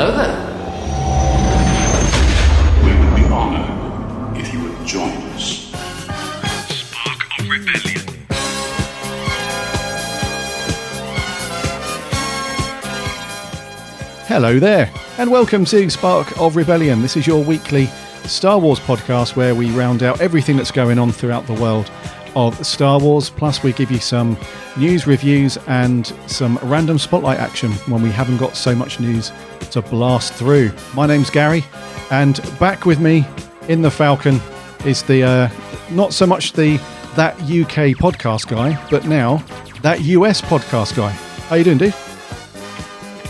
Hello there. We would be honored if you would join us. Spark of Rebellion. Hello there, and welcome to Spark of Rebellion. This is your weekly Star Wars podcast where we round out everything that's going on throughout the world of Star Wars. Plus, we give you some news, reviews, and some random spotlight action when we haven't got so much news to blast through. My name's Gary, and back with me in the Falcon is the uh, not so much the that UK podcast guy, but now that US podcast guy. How you doing, dude?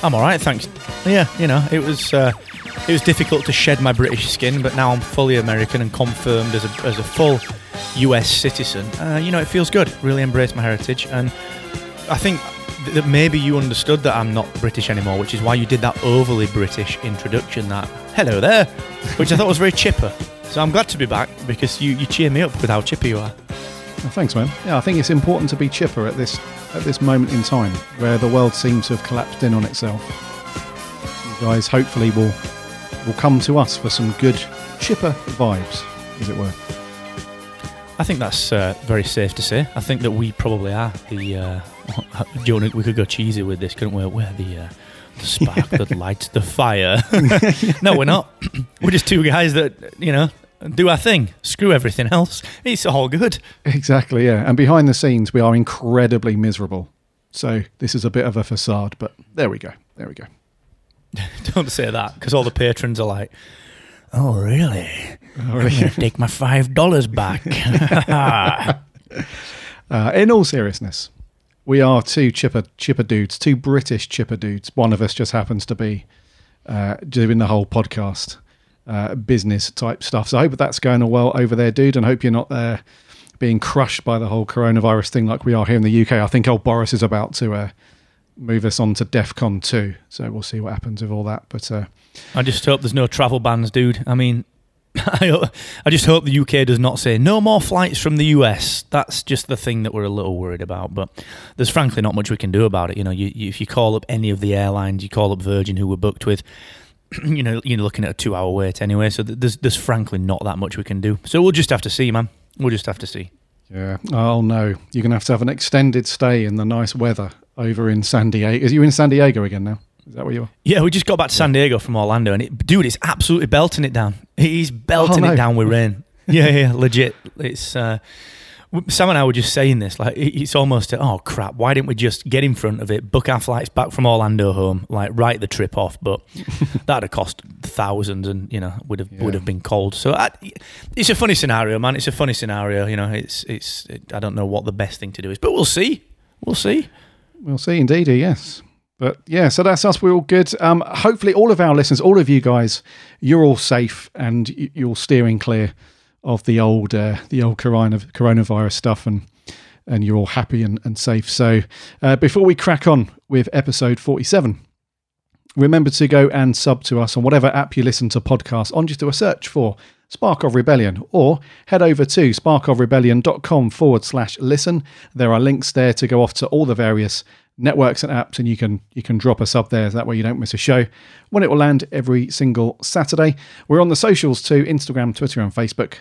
I'm all right, thanks. Yeah, you know, it was uh, it was difficult to shed my British skin, but now I'm fully American and confirmed as a as a full US citizen. Uh, you know, it feels good. Really embrace my heritage, and I think th- that maybe you understood that I'm not British anymore, which is why you did that overly British introduction. That hello there, which I thought was very chipper. So I'm glad to be back because you, you cheer me up with how chipper you are. Well, thanks, man. Yeah, I think it's important to be chipper at this at this moment in time where the world seems to have collapsed in on itself. You guys hopefully will will come to us for some good chipper vibes, as it were. I think that's uh, very safe to say. I think that we probably are the. Uh, do you know, we could go cheesy with this, couldn't we? We're the, uh, the spark that lights the fire. no, we're not. we're just two guys that you know do our thing. Screw everything else. It's all good. Exactly, yeah. And behind the scenes, we are incredibly miserable. So this is a bit of a facade, but there we go. There we go. Don't say that because all the patrons are like, "Oh, really? I'm gonna take my five dollars back." Uh, in all seriousness, we are two chipper chipper dudes, two British chipper dudes. One of us just happens to be uh, doing the whole podcast uh, business type stuff. So I hope that's going all well over there, dude, and hope you're not there being crushed by the whole coronavirus thing like we are here in the UK. I think old Boris is about to uh, move us on to DEFCON 2. So we'll see what happens with all that. But uh, I just hope there's no travel bans, dude. I mean, I, I just hope the UK does not say no more flights from the US. That's just the thing that we're a little worried about. But there's frankly not much we can do about it. You know, you, you, if you call up any of the airlines, you call up Virgin, who we're booked with, you know, you're looking at a two-hour wait anyway. So there's there's frankly not that much we can do. So we'll just have to see, man. We'll just have to see. yeah. Oh, no. You're going to have to have an extended stay in the nice weather over in San Diego. Is you in San Diego again now? Is that where you are? Yeah, we just got back to San Diego from Orlando, and it, dude, it's absolutely belting it down. He's belting Oh, no. it down with rain. Yeah, yeah, legit. It's uh, Sam and I were just saying this. Like, it's almost oh crap. Why didn't we just get in front of it, book our flights back from Orlando home, like write the trip off? But that'd have cost thousands, and you know would have would have been cold. So I, it's a funny scenario, man. It's a funny scenario. You know, it's it's. It, I don't know what the best thing to do is, but we'll see. We'll see. We'll see, indeed. Yes. But yeah, so that's us. We're all good. Um, hopefully, all of our listeners, all of you guys, you're all safe and you're steering clear of the old, uh, the old corona, coronavirus stuff, and and you're all happy and, and safe. So, uh, before we crack on with episode 47, remember to go and sub to us on whatever app you listen to podcasts on. Just do a search for Spark of Rebellion or head over to sparkofrebellion.com forward slash listen. There are links there to go off to all the various networks and apps and you can you can drop a sub there that way you don't miss a show. When it will land every single saturday. We're on the socials too instagram twitter and facebook.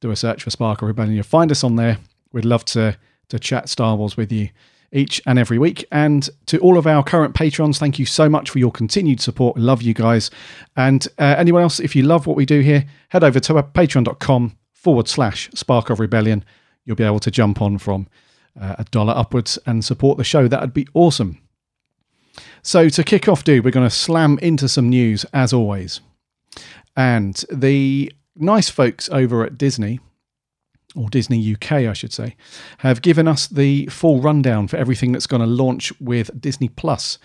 Do a search for spark of rebellion. You'll find us on there. We'd love to to chat star wars with you each and every week. And to all of our current patrons thank you so much for your continued support. Love you guys. And uh, anyone else if you love what we do here head over to patreon.com forward slash spark of rebellion. You'll be able to jump on from uh, a dollar upwards and support the show. That would be awesome. So, to kick off, dude, we're going to slam into some news as always. And the nice folks over at Disney or Disney UK, I should say, have given us the full rundown for everything that's going to launch with Disney Plus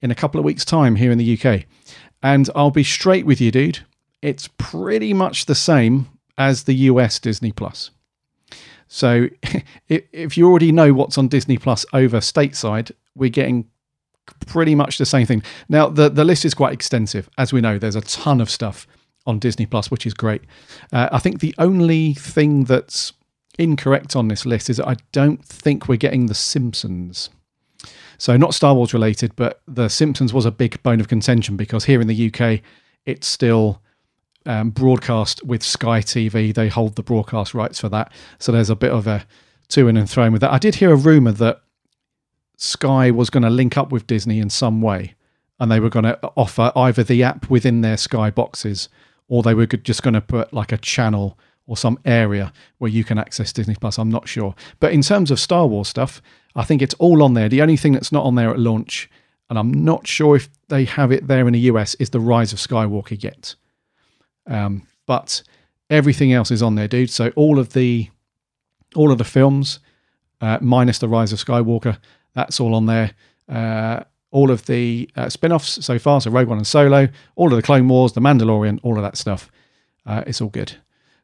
in a couple of weeks' time here in the UK. And I'll be straight with you, dude. It's pretty much the same as the US Disney Plus. So if, you already know what's on Disney Plus over stateside, we're getting pretty much the same thing. Now, the, the list is quite extensive. As we know, there's a ton of stuff on Disney Plus, which is great. Uh, I think the only thing that's incorrect on this list is I don't think we're getting The Simpsons. So, not Star Wars related, but The Simpsons was a big bone of contention because here in the UK, it's still um, broadcast with Sky TV. They hold the broadcast rights for that. So, there's a bit of a to and throwing with that. I did hear a rumor that Sky was going to link up with Disney in some way and they were going to offer either the app within their Sky boxes or they were just going to put like a channel or some area where you can access Disney Plus. I'm not sure. But in terms of Star Wars stuff, I think it's all on there. The only thing that's not on there at launch, and I'm not sure if they have it there in the US, is the Rise of Skywalker yet. Um, but everything else is on there, dude. So all of the all of the films, uh, minus the Rise of Skywalker, that's all on there. Uh, all of the uh, spin-offs so far, so Rogue One and Solo, all of the Clone Wars, the Mandalorian, all of that stuff. Uh, it's all good.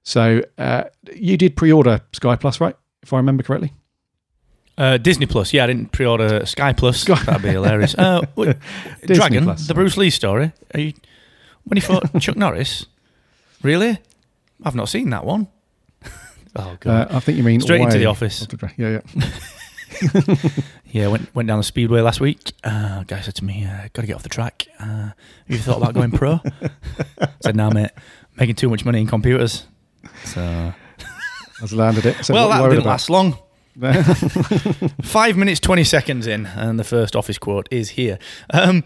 So uh, you did pre-order Sky Plus, right? If I remember correctly. Uh, Disney Plus, yeah, I didn't pre-order Sky Plus. That'd be hilarious. Uh, Dragon, Plus. the Bruce Lee story. Are you, when he fought Chuck Norris, really? I've not seen that one. oh god. Uh, I think you mean Straight into the office. of Yeah, yeah. yeah, went went down the speedway last week. Uh, guy said to me, uh, "Got to get off the track. Uh, have you thought about going pro?" I said, "No, mate. Making too much money in computers." So, Has landed it. So well, what that are you didn't worried last long. Five minutes, 20 seconds in, and the first office quote is here. Um,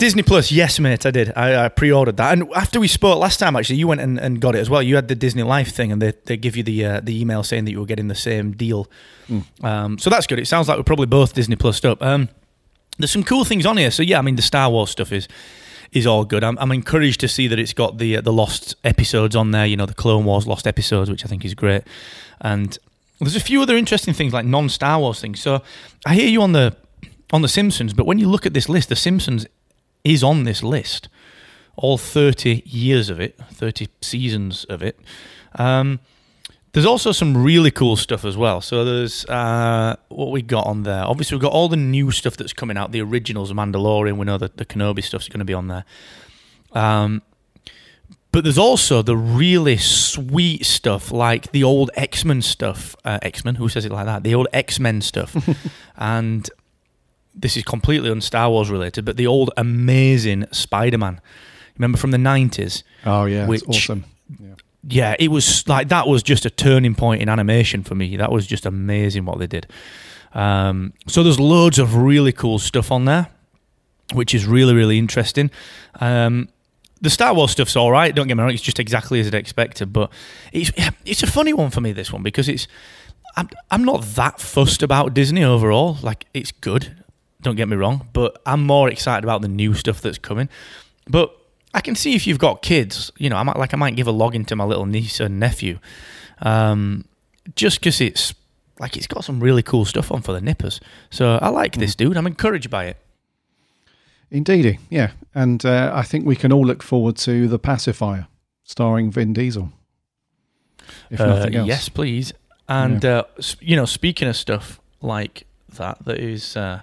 Disney Plus, yes, mate, I did. I, I pre ordered that. And after we spoke last time, actually, you went and, and got it as well. You had the Disney Life thing, and they, they give you the uh, the email saying that you were getting the same deal. Um, so that's good. It sounds like we're probably both Disney Plus up. Um, there's some cool things on here. So, yeah, I mean, the Star Wars stuff is is all good. I'm, I'm encouraged to see that it's got the uh, the lost episodes on there. You know, the Clone Wars lost episodes, which I think is great. And there's a few other interesting things like non Star Wars things. So I hear you on the on the Simpsons, but when you look at this list, the Simpsons is on this list. All 30 years of it, 30 seasons of it. Um, there's also some really cool stuff as well. So there's uh, what we got on there. Obviously, we've got all the new stuff that's coming out. The originals, Mandalorian. We know that the Kenobi stuff's going to be on there. Um, but there's also the really sweet stuff, like the old X Men stuff. Uh, X Men, who says it like that? The old X Men stuff, and this is completely un Star Wars related, but the old amazing Spider Man. Remember from the nineties? Oh yeah, Which- it's awesome. Yeah. yeah, it was like that was just a turning point in animation for me. That was just amazing what they did. Um, so there's loads of really cool stuff on there, which is really really interesting. Um, the Star Wars stuff's all right. Don't get me wrong; it's just exactly as I'd expected. But it's it's a funny one for me this one because it's I'm I'm not that fussed about Disney overall. Like it's good. Don't get me wrong, but I'm more excited about the new stuff that's coming. But I can see if you've got kids, you know, I might like I might give a login to my little niece and nephew, um, just because it's like it's got some really cool stuff on for the nippers. So I like this dude. I'm encouraged by it. Indeedy, yeah. And uh, I think we can all look forward to The Pacifier, starring Vin Diesel. If Uh, nothing else. yes, please. And uh, you know, speaking of stuff like that, that is uh,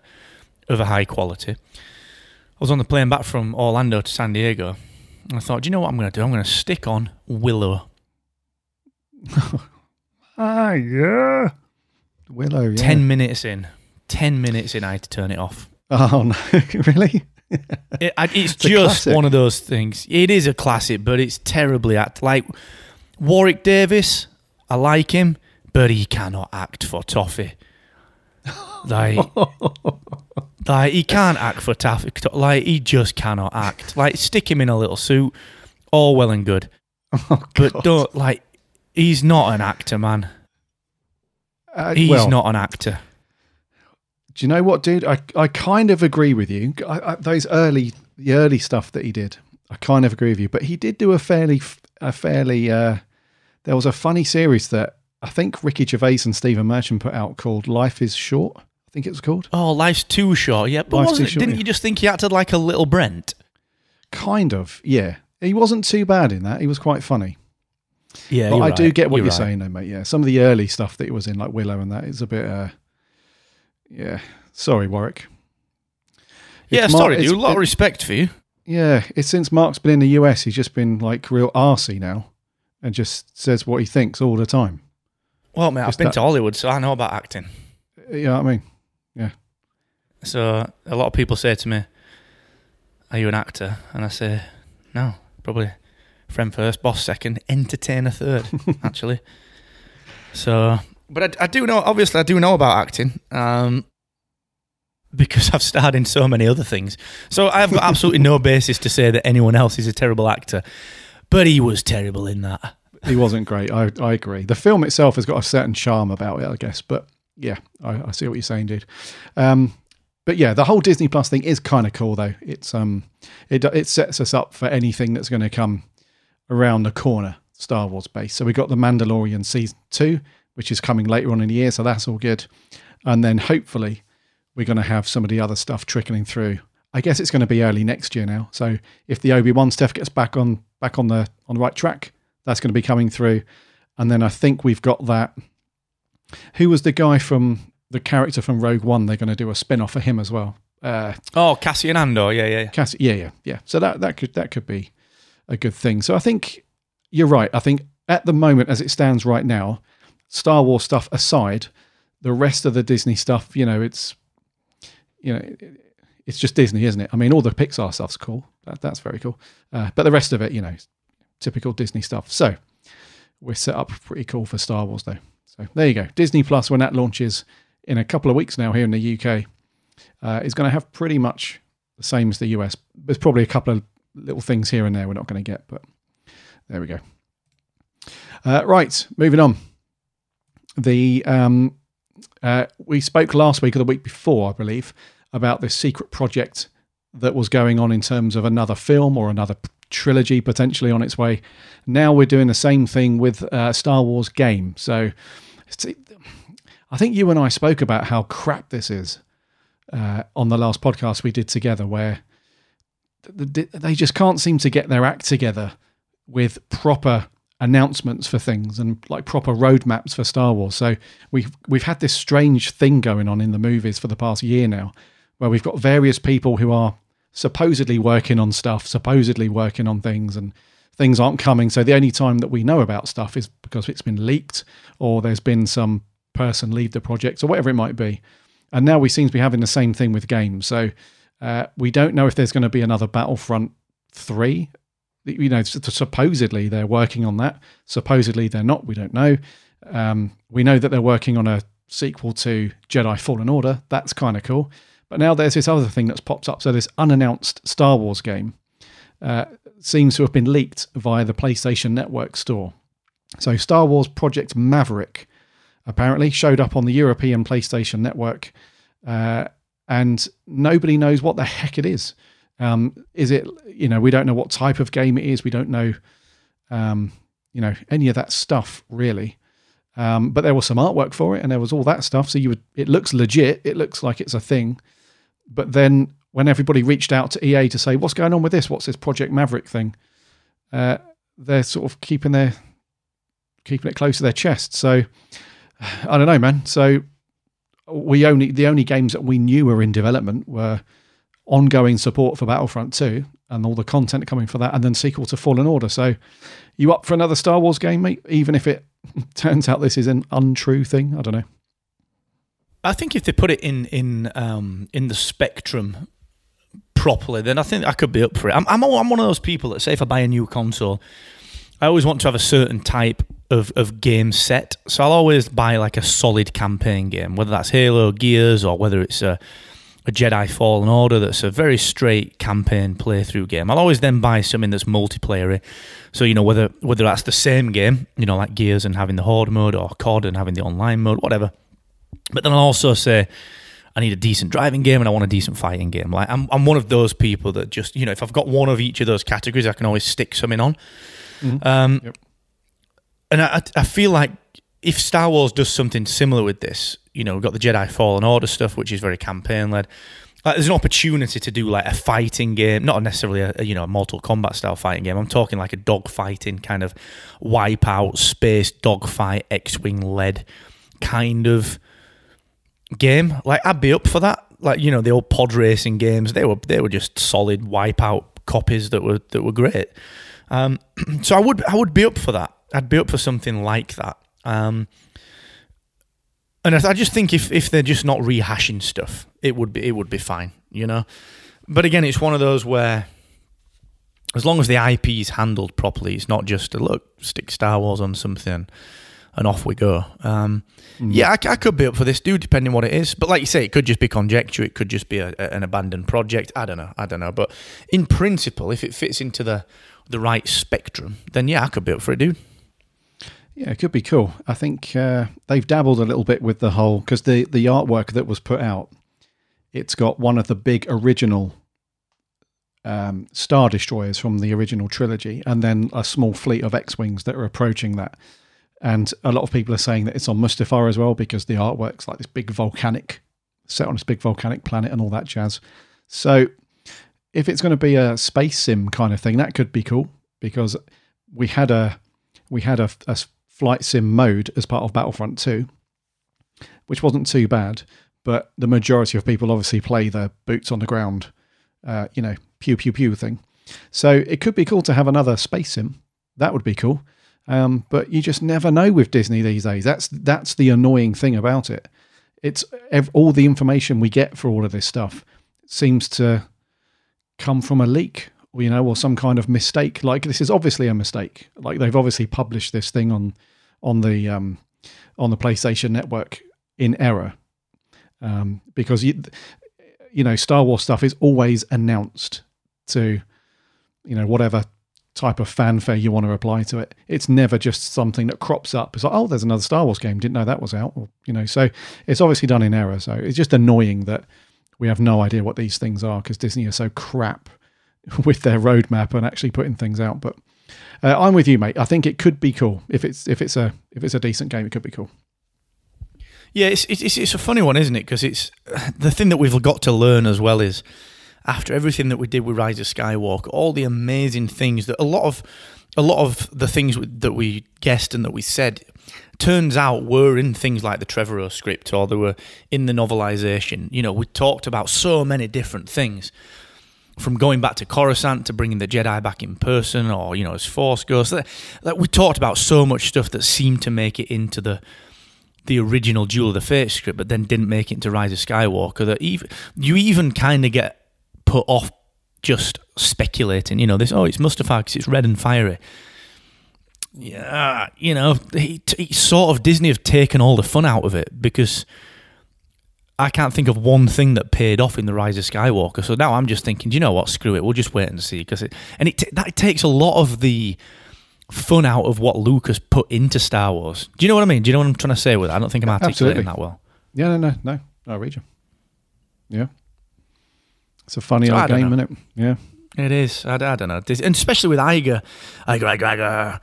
of a high quality. I was on the plane back from Orlando to San Diego. And I thought, do you know what I'm going to do? I'm going to stick on Willow. Ah, yeah. Willow, yeah. 10 minutes in. 10 minutes in, I had to turn it off. Oh, no. really? It, I, it's just one of those things. It is a classic, but it's terribly act. Like Warwick Davis, I like him, but he cannot act for Toffee. Like, like he can't act for Toffee. Like he just cannot act. Like stick him in a little suit, all well and good, Oh, but don't like. He's not an actor, man. Uh, He's well, not an actor. Do you know what, dude? I, I kind of agree with you. I, I, those early, the early stuff that he did, I kind of agree with you. But he did do a fairly, a fairly. Uh, there was a funny series that I think Ricky Gervais and Stephen Merchant put out called Life is Short. I think it was called. Oh, life's too short. Yeah, but wasn't it, short, didn't yeah. you just think he acted like a little Brent? Kind of, yeah. He wasn't too bad in that. He was quite funny. Yeah, I do get what you're, right. saying, though, mate. Yeah, some of the early stuff that he was in, like Willow and that, is a bit. uh Yeah, sorry, Warwick. Yeah, It's Mar- sorry, dude. A lot of respect for you. Yeah, it's since Mark's been in the US, he's just been like real arsey now, and just says what he thinks all the time. Well, mate, I've been that- to Hollywood, so I know about acting. You know what I mean? So a lot of people say to me, "Are you an actor?" And I say, "No, probably friend first, boss second, entertainer third, actually." So, but I, I do know. Obviously, I do know about acting. Um, because I've starred in so many other things. So I've got absolutely no basis to say that anyone else is a terrible actor. But he was terrible in that. He wasn't great. I, I agree. The film itself has got a certain charm about it, I guess. But yeah, I, I see what you're saying, dude. Um, but yeah, the whole Disney Plus thing is kind of cool, though. It's um, it it sets us up for anything that's going to come around the corner, Star Wars base. So we got the Mandalorian season two, which is coming later on in the year, so that's all good. And then hopefully we're going to have some of the other stuff trickling through. I guess it's going to be early next year now. So if the Obi Wan stuff gets back on back on the on the right track, that's going to be coming through. And then I think we've got that. Who was the guy from the character from Rogue One? They're going to do a spin off for him as well. Uh, Oh, Cassian Andor, yeah, yeah. yeah. Cass- yeah, yeah, yeah. So that that could that could be a good thing. So I think you're right. I think at the moment, as it stands right now, Star Wars stuff aside, the rest of the Disney stuff, you know, it's you know, it's just Disney, isn't it? I mean, all the Pixar stuff's cool. That, that's very cool. Uh, but the rest of it, you know, typical Disney stuff. So we're set up pretty cool for Star Wars, though. So there you go. Disney Plus, when that launches in a couple of weeks now here in the UK, uh, is going to have pretty much the same as the US. There's probably a couple of little things here and there we're not going to get, but there we go. Uh, right, moving on. The um, uh, we spoke last week or the week before, I believe, about this secret project that was going on in terms of another film or another trilogy potentially on its way. Now we're doing the same thing with uh, Star Wars game. So I think you and I spoke about how crap this is uh, on the last podcast we did together, where th- th- they just can't seem to get their act together with proper announcements for things and like proper roadmaps for Star Wars. So we've we've had this strange thing going on in the movies for the past year now, where we've got various people who are supposedly working on stuff, supposedly working on things, and things aren't coming. So the only time that we know about stuff is because it's been leaked or there's been some person leave the project or whatever it might be. And now we seem to be having the same thing with games. So uh, we don't know if there's going to be another Battlefront 3. You know, supposedly they're working on that. Supposedly they're not. We don't know. Um, we know that they're working on a sequel to Jedi Fallen Order. That's kind of cool. But now there's this other thing that's popped up. So this unannounced Star Wars game uh, seems to have been leaked via the PlayStation Network store. So Star Wars Project Maverick apparently showed up on the European PlayStation Network, uh, and nobody knows what the heck it is. Um, is it you know we don't know what type of game it is. We don't know um, you know any of that stuff really. Um, but there was some artwork for it, and there was all that stuff. So you would it looks legit. It looks like it's a thing. But then when everybody reached out to EA to say what's going on with this, what's this Project Maverick thing, uh, they're sort of keeping their keeping it close to their chest. So I don't know, man. So we only the only games that we knew were in development were ongoing support for Battlefront 2 and all the content coming for that, and then sequel to Fallen Order. So you up for another Star Wars game, mate? Even if it turns out this is an untrue thing, I don't know. I think if they put it in in um, in the spectrum properly, then I think I could be up for it. I'm I'm, I'm one of those people that say if I buy a new console, I always want to have a certain type of, of game set. So I'll always buy like a solid campaign game, whether that's Halo, Gears, or whether it's a, a Jedi Fallen Order that's a very straight campaign playthrough game. I'll always then buy something that's multiplayer. So you know whether whether that's the same game, you know like Gears and having the Horde mode, or COD and having the online mode, whatever. But then I'll also say I need a decent driving game and I want a decent fighting game. Like I'm I'm one of those people that just you know if I've got one of each of those categories, I can always stick something on. Um, Yep. And I I feel like if Star Wars does something similar with this, you know, we've got the Jedi Fallen Order stuff, which is very campaign led. Like, there's an opportunity to do like a fighting game, not necessarily a, a, you know a Mortal Kombat style fighting game. I'm talking like a dog fighting kind of wipeout space dogfight X wing led kind of game. Like I'd be up for that. Like you know the old pod racing games, they were they were just solid wipeout copies that were that were great. Um, so I would I would be up for that. I'd be up for something like that. Um, and I, I just think if, if they're just not rehashing stuff, it would be it would be fine, you know. But again, it's one of those where as long as the IP is handled properly, it's not just a look stick Star Wars on something and off we go. Um, Yeah, I, I could be up for this, dude, depending on what it is. But like you say, it could just be conjecture. It could just be a, a- an abandoned project. I don't know. I don't know. But in principle, if it fits into the the right spectrum, then yeah, I could be up for it, dude. Yeah, it could be cool. I think uh, they've dabbled a little bit with the whole because the the artwork that was put out, it's got one of the big original um, star destroyers from the original trilogy, and then a small fleet of X wings that are approaching that. And a lot of people are saying that it's on Mustafar as well because the artwork's like this big volcanic set on this big volcanic planet and all that jazz. So if it's going to be a space sim kind of thing, that could be cool because we had a we had a, a flight sim mode as part of Battlefront 2, which wasn't too bad. But the majority of people obviously play the boots on the ground, uh, you know, pew pew pew thing. So it could be cool to have another space sim. That would be cool. Um, but you just never know with Disney these days. That's that's the annoying thing about it. It's ev- all the information we get for all of this stuff seems to come from a leak or you know or some kind of mistake like this is obviously a mistake like they've obviously published this thing on on the um on the PlayStation network in error um because you you know Star Wars stuff is always announced to you know whatever type of fanfare you want to apply to it it's never just something that crops up it's like oh there's another Star Wars game didn't know that was out or, you know so it's obviously done in error so it's just annoying that we have no idea what these things are because Disney are so crap with their roadmap and actually putting things out. But uh, I'm with you, mate. I think it could be cool if it's if it's a if it's a decent game. It could be cool. Yeah, it's it's, it's a funny one, isn't it? Because it's the thing that we've got to learn as well is after everything that we did with Rise of Skywalker, all the amazing things that a lot of a lot of the things that we guessed and that we said turns out were in things like the Trevorrow script or they were in the novelization. You know, we talked about so many different things from going back to Coruscant to bringing the Jedi back in person, or you know, as Force Ghosts. Like, like we talked about so much stuff that seemed to make it into the the original Duel of the Fates script, but then didn't make it into Rise of Skywalker. That even you even kind of get put off just speculating. You know, this oh, it's Mustafar because it's red and fiery. Yeah, you know, he, he sort of Disney have taken all the fun out of it because I can't think of one thing that paid off in the Rise of Skywalker. So now I'm just thinking, do you know what? Screw it. We'll just wait and see because it and it that takes a lot of the fun out of what Lucas put into Star Wars. Do you know what I mean? Do you know what I'm trying to say with that? I don't think I'm articulating Absolutely. that well. Yeah, no, no, no. I read you. Yeah, it's a funny So old game, know. isn't it? Yeah. It is. I, I don't know, Dis- and especially with Iger, Iger, Iger, Iger.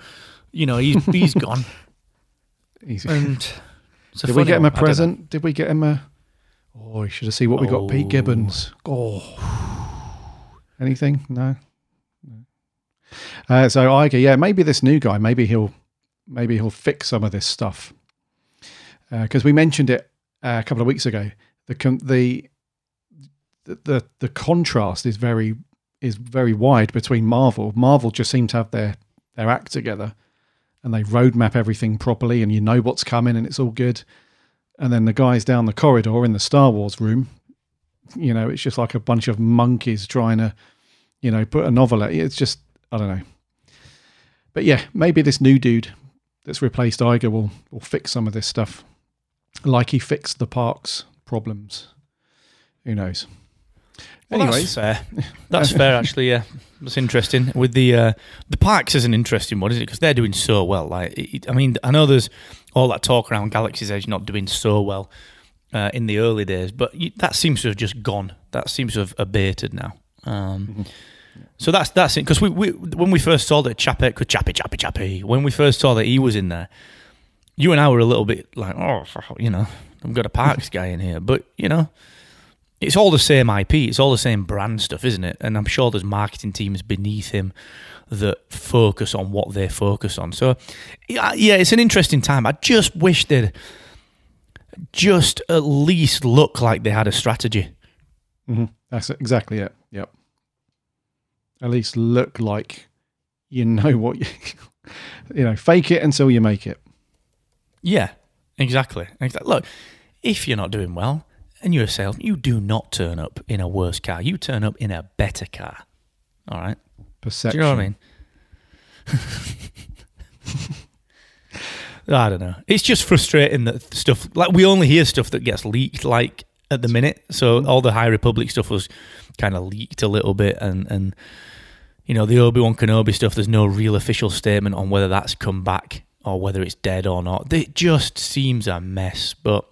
You know, he's he's gone, Easy. and Did we get him a I don't know. present? Did we get him a? Oh, you should have seen what we got. Pete Oh. Gibbons. Oh, anything? No. Uh, so Iger, yeah, maybe this new guy, maybe he'll, maybe he'll fix some of this stuff. Because we mentioned it uh, a couple of weeks ago. The con- the the the contrast is very is very wide between Marvel. Marvel just seem to have their their act together, and they roadmap everything properly, and you know what's coming, and it's all good. And then the guys down the corridor in the Star Wars room, you know, it's just like a bunch of monkeys trying to, you know, put a novel out. It's just I don't know. But yeah, maybe this new dude that's replaced Iger will will fix some of this stuff, like he fixed the parks problems. Who knows? Well, Anyways, that's fair. That's fair, actually. Yeah, that's interesting. With the uh, the parks is an interesting one, isn't it? Because they're doing so well. Like, it, I mean, I know there's all that talk around Galaxy's Edge not doing so well uh, in the early days, but you, that seems to have just gone. That seems to have abated now. Um, So that's that's it. Because we, we when we first saw that Chapek, Chappy Chappy Chappy, when we first saw that he was in there, you and I were a little bit like, oh, you know, I've got a Parks guy in here, but you know, it's all the same IP, it's all the same brand stuff, isn't it? And I'm sure there's marketing teams beneath him that focus on what they focus on. So, yeah, it's an interesting time. I just wish they'd just at least look like they had a strategy. hmm That's exactly it. Yep. At least look like you know what you, you know. Fake it until you make it. Yeah, exactly. exactly. Look, if you're not doing well and you're a salesman, you do not turn up in a worse car. You turn up in a better car. All right. Perception. Do you know what I mean? I don't know. It's just frustrating that stuff like we only hear stuff that gets leaked like at the minute. So mm-hmm. all the High Republic stuff was kind of leaked a little bit, and and you know the Obi Wan Kenobi stuff. There's no real official statement on whether that's come back or whether it's dead or not. It just seems a mess. But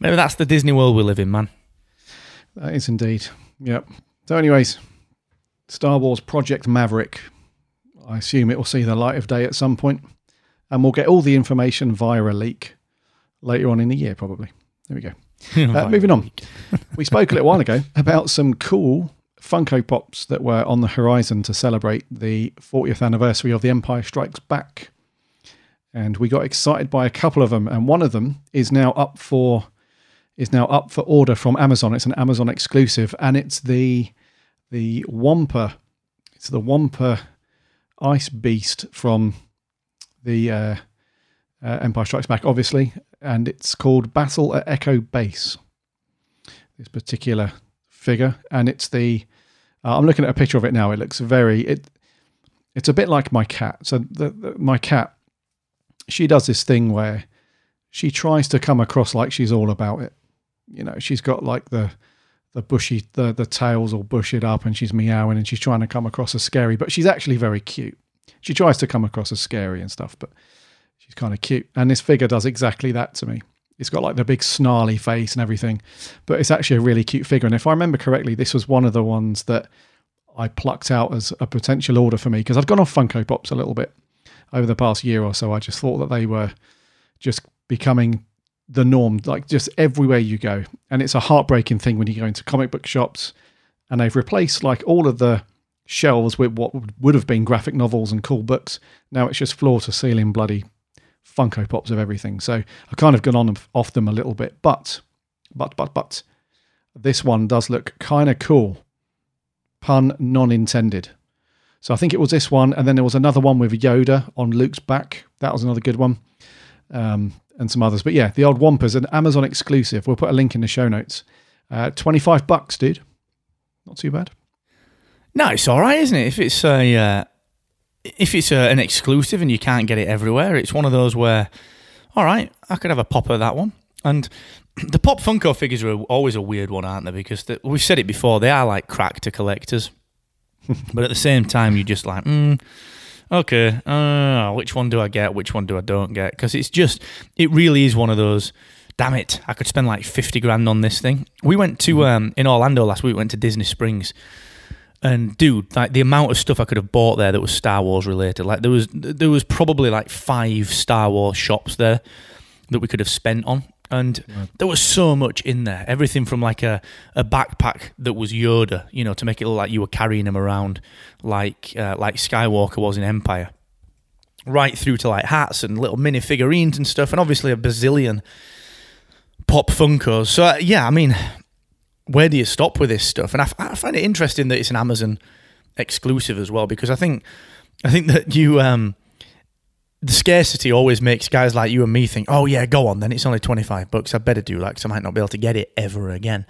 maybe that's the Disney world we live in, man. That is indeed. Yep. So, anyways, Star Wars Project Maverick. I assume it will see the light of day at some point, and we'll get all the information via a leak later on in the year, probably. There we go. Uh, moving on. we spoke a little while ago about some cool Funko Pops that were on the horizon to celebrate the 40th anniversary of The Empire Strikes Back. And we got excited by a couple of them, and one of them is now up for is now up for order from Amazon. It's an Amazon exclusive, and it's the the Wampa. It's the Wampa Ice Beast from the uh, uh, Empire Strikes Back, obviously, and it's called Battle at Echo Base. This particular figure, and it's the. Uh, I'm looking at a picture of it now. It looks very. It. It's a bit like my cat. So the, the, my cat, she does this thing where she tries to come across like she's all about it. You know, she's got like the the bushy the the tails all bushed up and she's meowing and she's trying to come across as scary, but she's actually very cute. She tries to come across as scary and stuff, but she's kind of cute. And this figure does exactly that to me. It's got like the big snarly face and everything, but it's actually a really cute figure. And if I remember correctly, this was one of the ones that I plucked out as a potential order for me because I've gone off Funko Pops a little bit over the past year or so. I just thought that they were just becoming the norm, like just everywhere you go. And it's a heartbreaking thing when you go into comic book shops and they've replaced like all of the shelves with what would have been graphic novels and cool books. Now it's just floor to ceiling bloody Funko Pops of everything. So I've kind of gone on off them a little bit, but, but, but, but this one does look kind of cool. Pun non intended. So I think it was this one, and then there was another one with Yoda on Luke's back. That was another good one, um, and some others. But yeah, the old Wampas, an Amazon exclusive. We'll put a link in the show notes. Uh, Twenty five bucks, dude. Not too bad. No, it's all right, isn't it? If it's a uh, if it's a, an exclusive and you can't get it everywhere, it's one of those where, all right, I could have a pop of that one. And the pop Funko figures are always a weird one, aren't they? Because the, we've said it before, they are like crack to collectors. but at the same time, you're just like, mm, okay, uh, which one do I get? Which one do I don't get? Because it's just, it really is one of those. Damn it! I could spend like fifty grand on this thing. We went to um, in Orlando last week. We went to Disney Springs, and dude, like the amount of stuff I could have bought there that was Star Wars related. Like there was there was probably like five Star Wars shops there that we could have spent on. And there was so much in there. Everything from like a, a backpack that was Yoda, you know, to make it look like you were carrying him around like uh, like Skywalker was in Empire. Right through to like hats and little mini figurines and stuff, and obviously a bazillion pop Funkos. So uh, yeah, I mean, where do you stop with this stuff? And I, f- I find it interesting that it's an Amazon exclusive as well because I think I think that you um, the scarcity always makes guys like you and me think, oh yeah, go on then. It's only twenty five bucks. I better do that because I might not be able to get it ever again.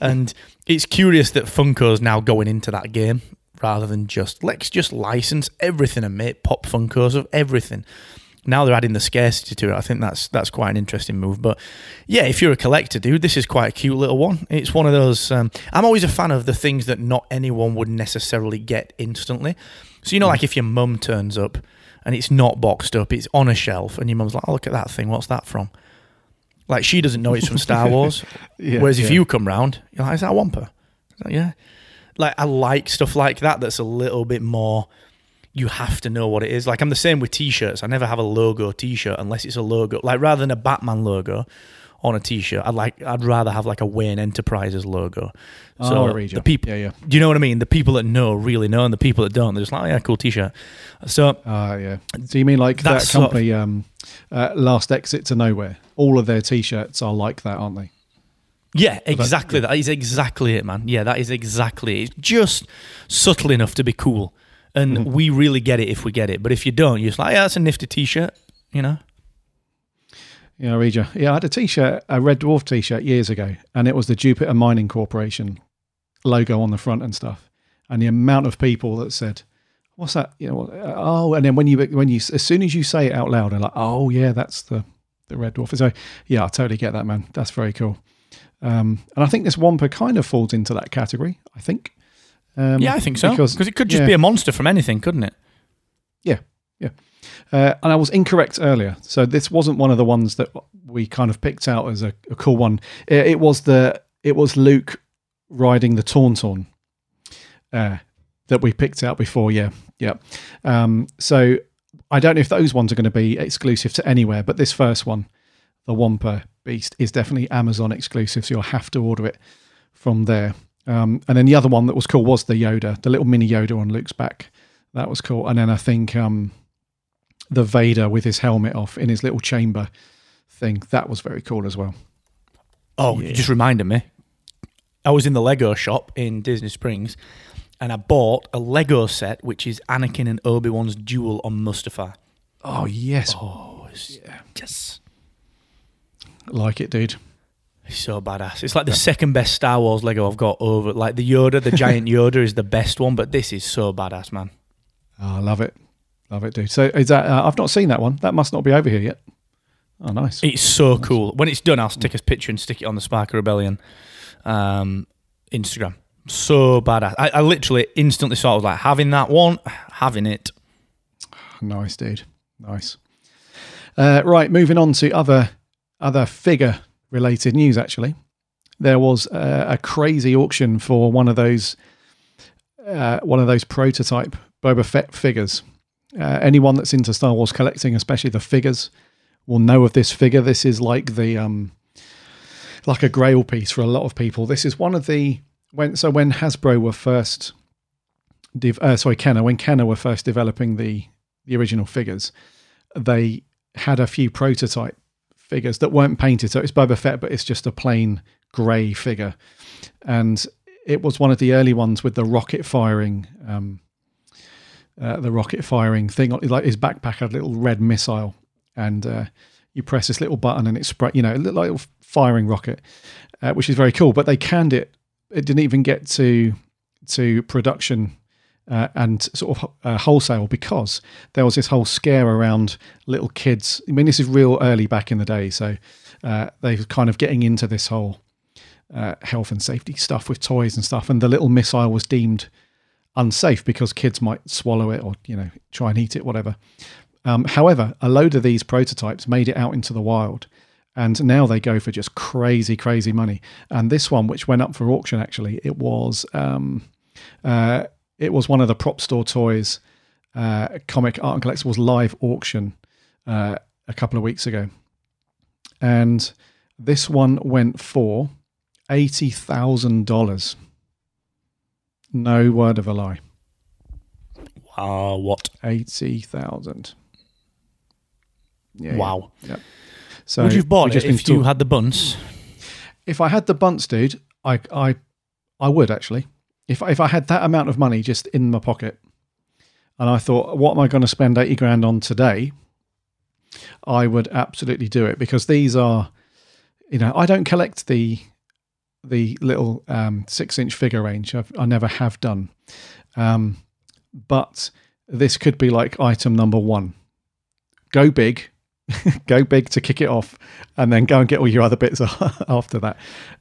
And it's curious that Funko's now going into that game rather than just let's just license everything and make pop Funkos of everything. Now they're adding the scarcity to it. I think that's that's quite an interesting move. But yeah, if you're a collector, dude, this is quite a cute little one. It's one of those. Um, I'm always a fan of the things that not anyone would necessarily get instantly. So you know, like if your mum turns up and it's not boxed up, it's on a shelf, and your mum's like, "Oh, look at that thing. What's that from?" Like she doesn't know it's from Star Wars. Yeah, Whereas if yeah. you come round, you're like, "Is that a Wampa?" Like, yeah. Like I like stuff like that. That's a little bit more you have to know what it is. Like I'm the same with t-shirts. I never have a logo t-shirt unless it's a logo. Like rather than a Batman logo on a t-shirt, I'd like I'd rather have like a Wayne Enterprises logo. Oh, So you. the people, Yeah, yeah. do you know what I mean? The people that know really know, and the people that don't, they're just like, oh, yeah, cool t-shirt. So Ah, yeah. So you mean like that That's sort of- company, um, uh, Last Exit to Nowhere? All of their T-shirts are like that, aren't they? Yeah, exactly. That is exactly it, man. Yeah, that is exactly it. It's just subtle enough to be cool. And Mm-hmm. we really get it if we get it. But if you don't, you're just like, yeah, that's a nifty t shirt, you know? Yeah, I read you. Yeah, I had a T-shirt, a Red Dwarf T-shirt years ago, and it was the Jupiter Mining Corporation logo on the front and stuff. And the amount of people that said, "What's that?" You know, uh, oh, and then when you when you as soon as you say it out loud, they're like, "Oh, yeah, that's the the Red Dwarf." So yeah, I totally get that, man. That's very cool. Um, and I think this Wampa kind of falls into that category. I think. Um, Yeah, I think so. Because it could just yeah. be a monster from anything, couldn't it? Yeah, yeah. Uh, and I was incorrect earlier. So this wasn't one of the ones that we kind of picked out as a, a cool one. It, it was the it was Luke riding the Tauntaun uh, that we picked out before. Yeah, yeah. Um, so I don't know if those ones are going to be exclusive to anywhere, but this first one, the Wampa Beast, is definitely Amazon exclusive. So you'll have to order it from there. Um, and then the other one that was cool was the Yoda, the little mini Yoda on Luke's back. That was cool. And then I think um, the Vader with his helmet off in his little chamber thing. That was very cool as well. Oh, you just reminded me. I was in the Lego shop in Disney Springs and I bought a Lego set which is Anakin and Obi Wan's duel on Mustafar. Oh yes, Oh, it's just like it, dude. it's so badass. It's like the second best Star Wars Lego I've got over. Like the Yoda, the giant Yoda is the best one, but this is so badass, man. Oh, I love it, love it, dude. So is that? Uh, I've not seen that one. That must not be over here yet. Oh, nice. It's so cool. When it's done, I'll take a picture and stick it on the Spark Rebellion um, Instagram. So badass. I, I literally instantly saw. I was like, having that one, having it. Nice, dude. Nice. Uh, right, moving on to other other figure related news. Actually, there was uh, a crazy auction for one of those uh, one of those prototype Boba Fett figures. Uh, anyone that's into Star Wars collecting, especially the figures, will know of this figure. This is like the um, like a Grail piece for a lot of people. This is one of the when so when Hasbro were first, uh, sorry, Kenner when Kenner were first developing the the original figures, they had a few prototype figures that weren't painted. So it's Boba Fett, but it's just a plain grey figure, and it was one of the early ones with the rocket firing. Um, uh, the rocket firing thing, like his backpack had a little red missile, and uh, you press this little button and it spray, you know, a little, little firing rocket, uh, which is very cool. But they canned it; it didn't even get to to production uh, and sort of uh, wholesale because there was this whole scare around little kids. I mean, this is real early back in the day, so uh, they were kind of getting into this whole uh, health and safety stuff with toys and stuff, and the little missile was deemed unsafe because kids might swallow it or you know try and eat it, whatever. Um, however, a load of these prototypes made it out into the wild, and now they go for just crazy, crazy money. And this one, which went up for auction, actually, it was um, uh, it was one of the prop store toys uh, comic art and collectibles live auction uh, a couple of weeks ago, and this one went for eighty thousand dollars. No word of a lie. Wow, what? Eighty thousand. Yeah, wow. Yeah. So Would you have bought it just if you had the bunts? if I had the bunts, dude, I I I would actually. If if I had that amount of money just in my pocket, and I thought, what am I going to spend eighty grand on today? I would absolutely do it because these are, you know, I don't collect the the little um, six inch figure range. I've, I never have done, um, but this could be like item number one. Go big, go big to kick it off, and then go and get all your other bits after that.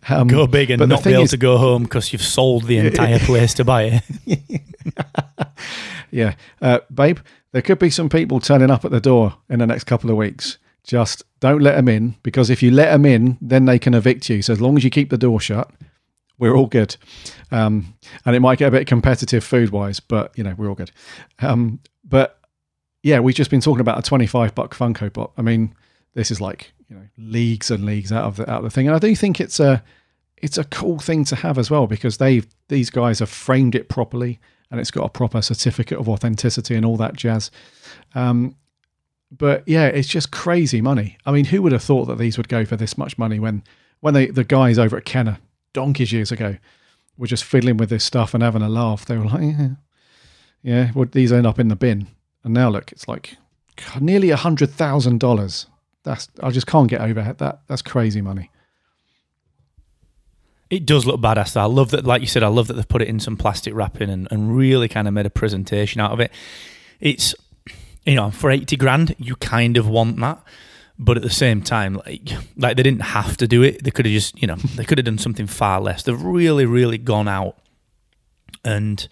Um, Go big and not be able is- to go home because you've sold the entire place to buy it. Yeah, uh, babe, there could be some people turning up at the door in the next couple of weeks. Just don't let them in because if you let them in, then they can evict you. So as long as you keep the door shut, we're all good. Um, and it might get a bit competitive food wise, but you know, we're all good. Um, but yeah, we've just been talking about a 25 buck Funko Pop. I mean, this is like, you know, leagues and leagues out of the, out of the thing. And I do think it's a, it's a cool thing to have as well because they've, these guys have framed it properly and it's got a proper certificate of authenticity and all that jazz. Um, but yeah, it's just crazy money. I mean, who would have thought that these would go for this much money when, when they, the guys over at Kenner donkeys years ago were just fiddling with this stuff and having a laugh. They were like, yeah, yeah, would these end up in the bin? And now look, it's like nearly a hundred thousand dollars. That's I just can't get over that. That's crazy money. It does look badass. Though. I love that, like you said, I love that they've put it in some plastic wrapping and, and really kind of made a presentation out of it. It's, you know, for 80 grand, you kind of want that. But at the same time, like, like they didn't have to do it. They could have just, you know, they could have done something far less. They've really, really gone out and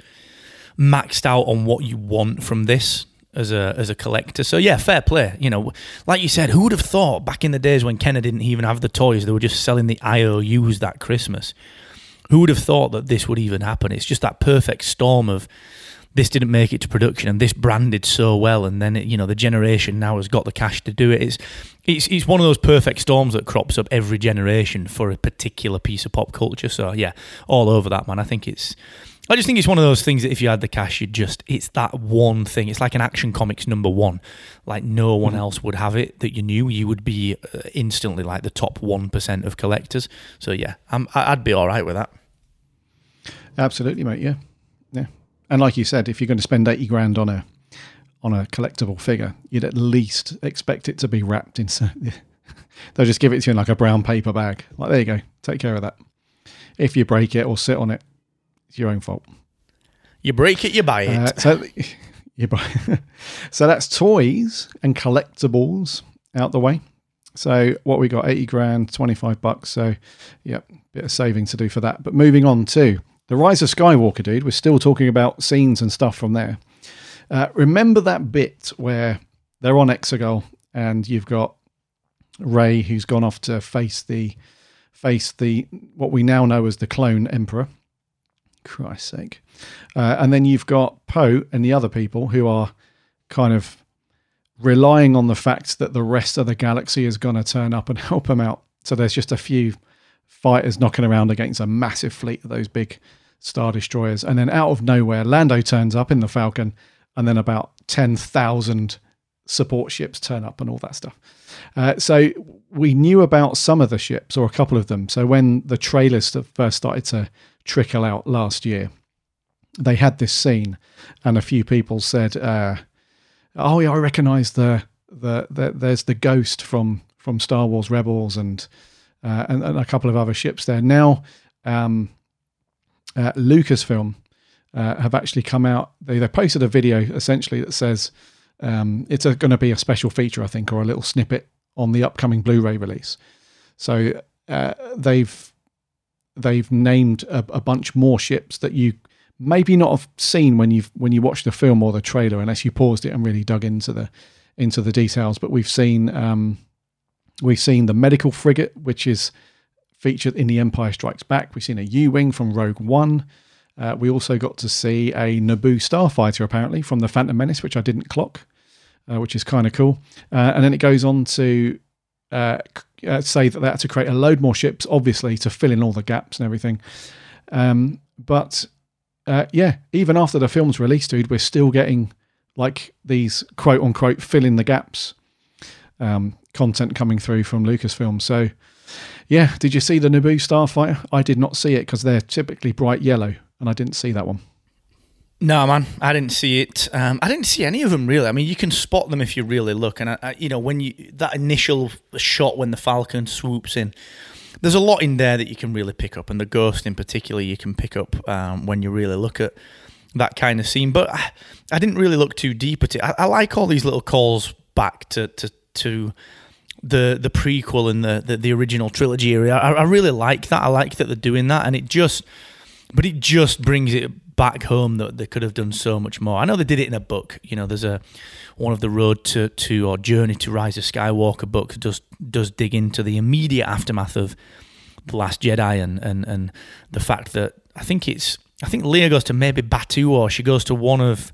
maxed out on what you want from this as a as a collector. So yeah, fair play. You know, like you said, who would have thought back in the days when Kenner didn't even have the toys, they were just selling the IOUs that Christmas. Who would have thought that this would even happen? It's just that perfect storm of this didn't make it to production and this branded so well and then it, you know the generation now has got the cash to do it it's it's it's one of those perfect storms that crops up every generation for a particular piece of pop culture so yeah all over that man i think it's I just think it's one of those things that if you had the cash, you'd just, it's that one thing. It's like an action comics number one. Like no one else would have it that you knew. You would be uh, instantly like the top 1% of collectors. So yeah, I'm, I'd be all right with that. Absolutely, mate. Yeah. And like you said, if you're going to spend 80 grand on a, on a collectible figure, you'd at least expect it to be wrapped in. They'll just give it to you in like a brown paper bag. Like, there you go. Take care of that. If you break it or sit on it, it's your own fault. You break it, you buy it. Uh, so, you buy. so that's toys and collectibles out the way. So what we got, eighty grand, twenty five bucks. So, yep, bit of saving to do for that. But moving on to the Rise of Skywalker, dude. We're still talking about scenes and stuff from there. Uh, remember that bit where they're on Exegol and you've got Rey who's gone off to face the face the what we now know as the clone emperor Christ's sake. Uh, and then you've got Poe and the other people who are kind of relying on the fact that the rest of the galaxy is going to turn up and help them out. So there's just a few fighters knocking around against a massive fleet of those big star destroyers. And then out of nowhere, Lando turns up in the Falcon, and then about 10,000 support ships turn up and all that stuff. Uh, so we knew about some of the ships or a couple of them. So when the trailers first started to trickle out last year. They had this scene, and a few people said, uh, "Oh yeah, I recognise the, the the there's the ghost from from Star Wars Rebels and uh, and, and, a couple of other ships there." Now, um, uh, Lucasfilm uh, have actually come out. They they posted a video essentially that says um, it's going to be a special feature, I think, or a little snippet on the upcoming Blu-ray release. So uh, they've they've named a, a, bunch more ships that you maybe not have seen when you've when you watch the film or the trailer, unless you paused it and really dug into the into the details. But we've seen um, we've seen the medical frigate, which is featured in The Empire Strikes Back. We've seen a U-wing from Rogue One. Uh, we also got to see a Naboo starfighter apparently from the Phantom Menace, which I didn't clock, uh, which is kind of cool. Uh, and then it goes on to uh, uh, say that they had to create a load more ships, obviously, to fill in all the gaps and everything. Um, but uh, yeah, even after the film's released, dude, we're still getting like these quote unquote fill in the gaps um, content coming through from Lucasfilm. So yeah, did you see the Naboo Starfighter? I did not see it because they're typically bright yellow, and I didn't see that one. No, man, I didn't see it. Um, I didn't see any of them really. I mean, you can spot them if you really look, and I, I, you know when you that initial shot when the Falcon swoops in, there's a lot in there that you can really pick up, and the Ghost in particular you can pick up um, when you really look at that kind of scene. But I, I didn't really look too deep at it. I, I, like all these little calls back to to, to the the prequel and the, the, the original trilogy area. I, I really like that. I like that they're doing that, and it just, but it just brings it back home that they could have done so much more. I know they did it in a book. You know, there's a one of the Road to, to or Journey to Rise of Skywalker book does does dig into the immediate aftermath of the Last Jedi and and and the fact that I think it's I think Leia goes to maybe Batuu or she goes to one of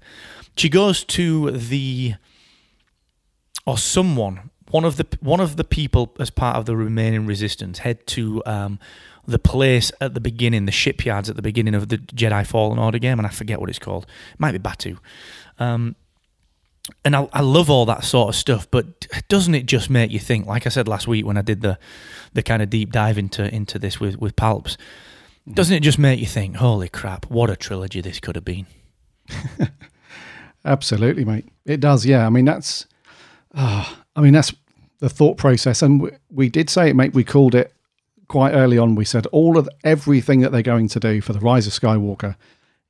she goes to the or someone one of the one of the people as part of the remaining resistance head to um, the place at the beginning, the shipyards at the beginning of the Jedi Fallen Order game, and I forget what it's called. It might be Batuu. Um, and I, I love all that sort of stuff, but doesn't it just make you think? Like I said last week when I did the the kind of deep dive into into this with with Palps, doesn't it just make you think? Holy crap! What a trilogy this could have been. Absolutely, mate. It does. Yeah. I mean, that's. Ah, I mean, that's the thought process, and we, we did say it, mate. We called it quite early on. We said all of everything that they're going to do for the Rise of Skywalker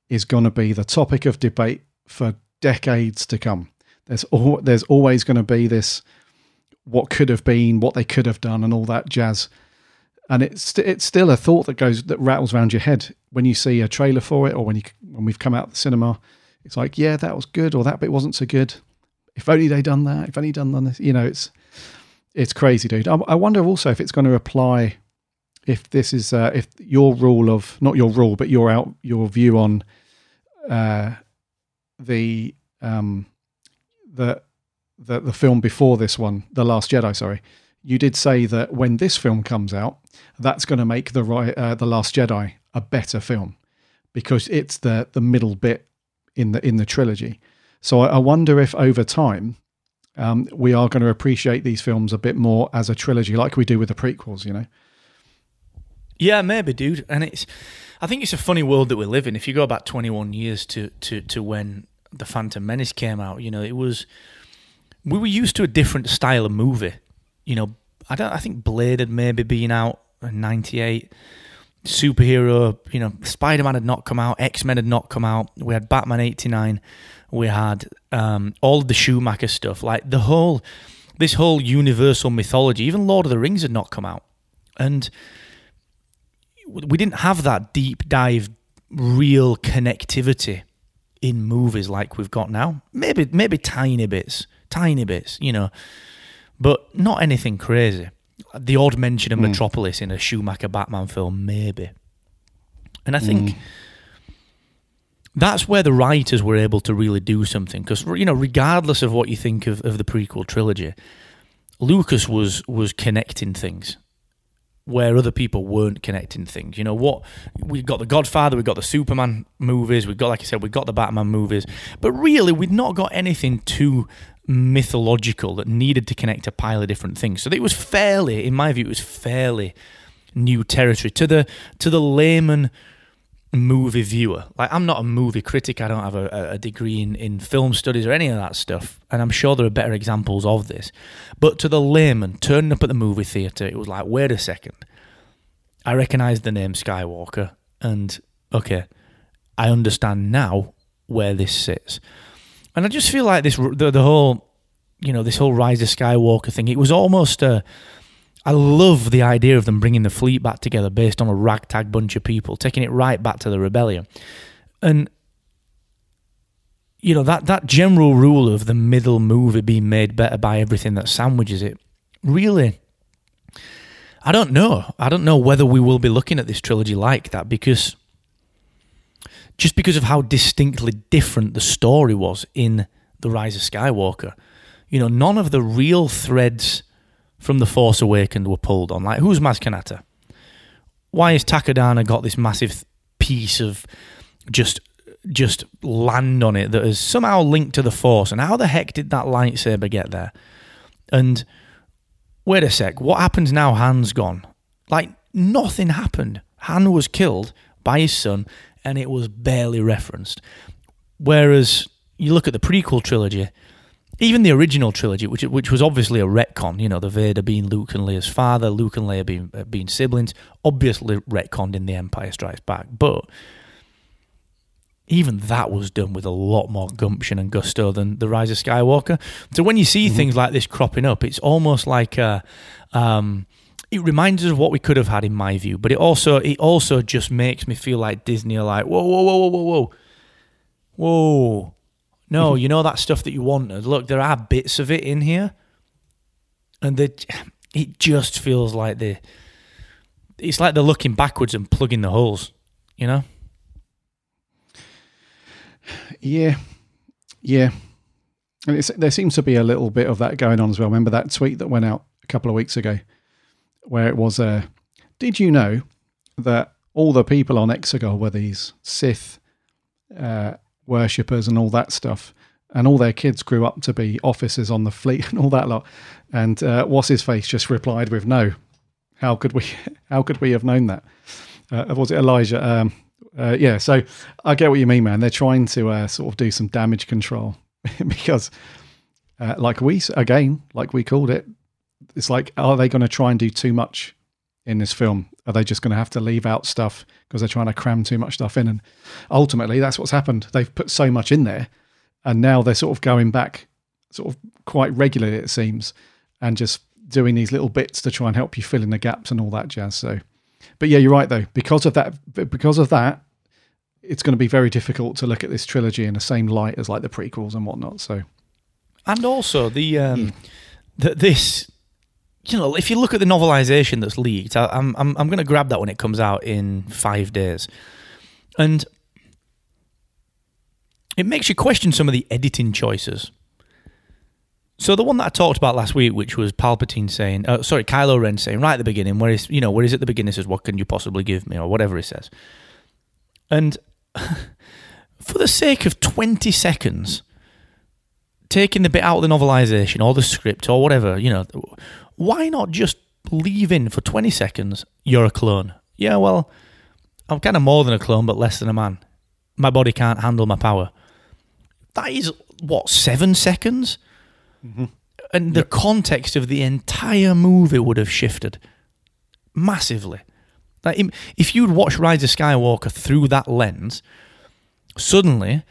is going to be the topic of debate for decades to come. There's al- there's always going to be this what could have been, what they could have done, and all that jazz. And it's it's still a thought that goes that rattles around your head when you see a trailer for it, or when you when we've come out of the cinema. It's like, yeah, that was good, or that bit wasn't so good. If only they'd done that. If only done this. You know, it's it's crazy, dude. I, I wonder also if it's going to apply. If this is uh, if your rule of not your rule, but your out your view on uh, the um, the the the film before this one, The Last Jedi. Sorry, you did say that when this film comes out, that's going to make the uh, the Last Jedi a better film because it's the the middle bit in the in the trilogy. So I, wonder if over time um, we are going to appreciate these films a bit more as a trilogy, like we do with the prequels. You know. Yeah, maybe, dude. And it's, I think it's a funny world that we live in. If you go back 21 years to to to when the Phantom Menace came out, you know, it was we were used to a different style of movie. You know, I don't. I think Blade had maybe been out in '98. Superhero, you know, Spider Man had not come out. X Men had not come out. We had Batman '89. We had um, all of the Schumacher stuff, like the whole, this whole universal mythology. Even Lord of the Rings had not come out, and we didn't have that deep dive, real connectivity in movies like we've got now. Maybe maybe tiny bits, tiny bits, you know, but not anything crazy. The odd mention of Metropolis in a Schumacher Batman film, maybe. And I think that's where the writers were able to really do something because you know, regardless of what you think of, of the prequel trilogy, Lucas was was connecting things where other people weren't connecting things. You know what? We got the Godfather, we've got the Superman movies, we've got like I said, we've got the Batman movies, but really we'd not got anything too mythological that needed to connect a pile of different things. So it was fairly, in my view, it was fairly new territory to the to the layman movie viewer. Like I'm not a movie critic. I don't have a, a degree in, in film studies or any of that stuff. And I'm sure there are better examples of this. But to the layman turning up at the movie theatre, it was like, wait a second. I recognise the name Skywalker and okay, I understand now where this sits. And I just feel like this the, the whole you know, this whole Rise of Skywalker thing, it was almost a I love the idea of them bringing the fleet back together based on a ragtag bunch of people, taking it right back to the rebellion. And you know that that general rule of the middle movie being made better by everything that sandwiches it. Really, I don't know. I don't know whether we will be looking at this trilogy like that because just because of how distinctly different the story was in the Rise of Skywalker. You know, none of the real threads from The Force Awakened were pulled on. Like, who's Maz Kanata? Why has Takodana got this massive piece of just just land on it that is somehow linked to the Force? And how the heck did that lightsaber get there? And wait a sec, what happens now? Han's gone. Like nothing happened. Han was killed by his son, and it was barely referenced. Whereas you look at the prequel trilogy, even the original trilogy, which which was obviously a retcon, you know, the Vader being Luke and Leia's father, Luke and Leia being uh, being siblings, obviously retconned in The Empire Strikes Back, but even that was done with a lot more gumption and gusto than the Rise of Skywalker. So when you see things like this cropping up, it's almost like a, um, it reminds us of what we could have had in my view, but it also it also just makes me feel like Disney are like, whoa, whoa, whoa, whoa, whoa, whoa, whoa. No, you know that stuff that you wanted. Look, there are bits of it in here, and the, it just feels like the it's like they're looking backwards and plugging the holes. You know. Yeah, yeah. And it's, there seems to be a little bit of that going on as well. Remember that tweet that went out a couple of weeks ago, where it was, uh, "Did you know that all the people on Exegol were these Sith uh, worshippers and all that stuff, and all their kids grew up to be officers on the fleet and all that lot?" And uh, what's his face just replied with, "No, how could we? How could we have known that?" Uh, was it Elijah? Um, uh, yeah, so I get what you mean, man. They're trying to uh, sort of do some damage control because, uh, like we again, like we called it, it's like, are they going to try and do too much in this film? Are they just going to have to leave out stuff because they're trying to cram too much stuff in? And ultimately, that's what's happened. They've put so much in there, and now they're sort of going back, sort of quite regularly, it seems, and just doing these little bits to try and help you fill in the gaps and all that jazz. So. But yeah, you're right though. Because of that, because of that, it's going to be very difficult to look at this trilogy in the same light as like the prequels and whatnot. So And also the um, that this, you know, if you look at the novelization that's leaked, I, I'm I'm I'm going to grab that when it comes out in five days, and it makes you question some of the editing choices. So the one that I talked about last week, which was Palpatine saying, uh, sorry, Kylo Ren saying right at the beginning, where is you know where is at the beginning says, "What can you possibly give me?" or whatever he says, and for the sake of twenty seconds, taking the bit out of the novelization or the script or whatever, you know, why not just leave in for 20 seconds, you're a clone? Yeah, well, I'm kind of more than a clone, but less than a man. My body can't handle my power. That is, what, seven seconds? Mm-hmm. And the context of the entire movie would have shifted massively. Like, if you'd watched Rise of Skywalker through that lens, suddenly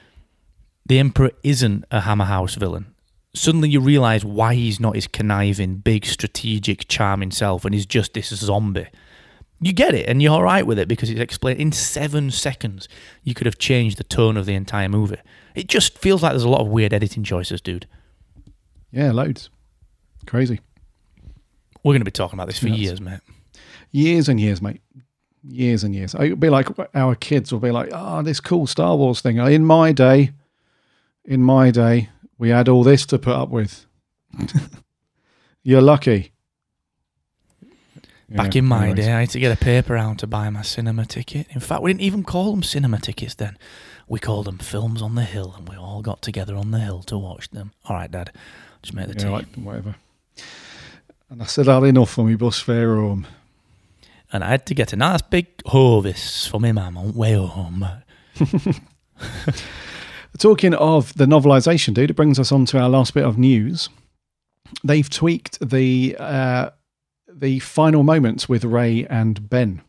the Emperor isn't a Hammer House villain. Suddenly you realise why he's not his conniving, big, strategic, charming self and he's just this zombie. You get it and you're alright with it because it's explained in seven seconds. You could have changed the tone of the entire movie. It just feels like there's a lot of weird editing choices, dude. yeah, loads, crazy, We're going to be talking about this for Nuts. years, mate. years and years, mate, years and years. It'll be like our kids will be like, "Oh, this cool Star Wars thing." In my day, in my day, we had all this to put up with. You're lucky. Back Yeah, in my anyways. day, I had to get a paper round to buy my cinema ticket. In fact, we didn't even call them cinema tickets then. We called them films on the hill, and we all got together on the hill to watch them. All right, Dad, just make the tea. Yeah, like, whatever. And I said, "I'd enough for me bus fare home." and I had to get a nice big Hovis for my mum on way home. Talking of the novelization, dude, it brings us on to our last bit of news. They've tweaked the uh, the final moments with Rey and Ben.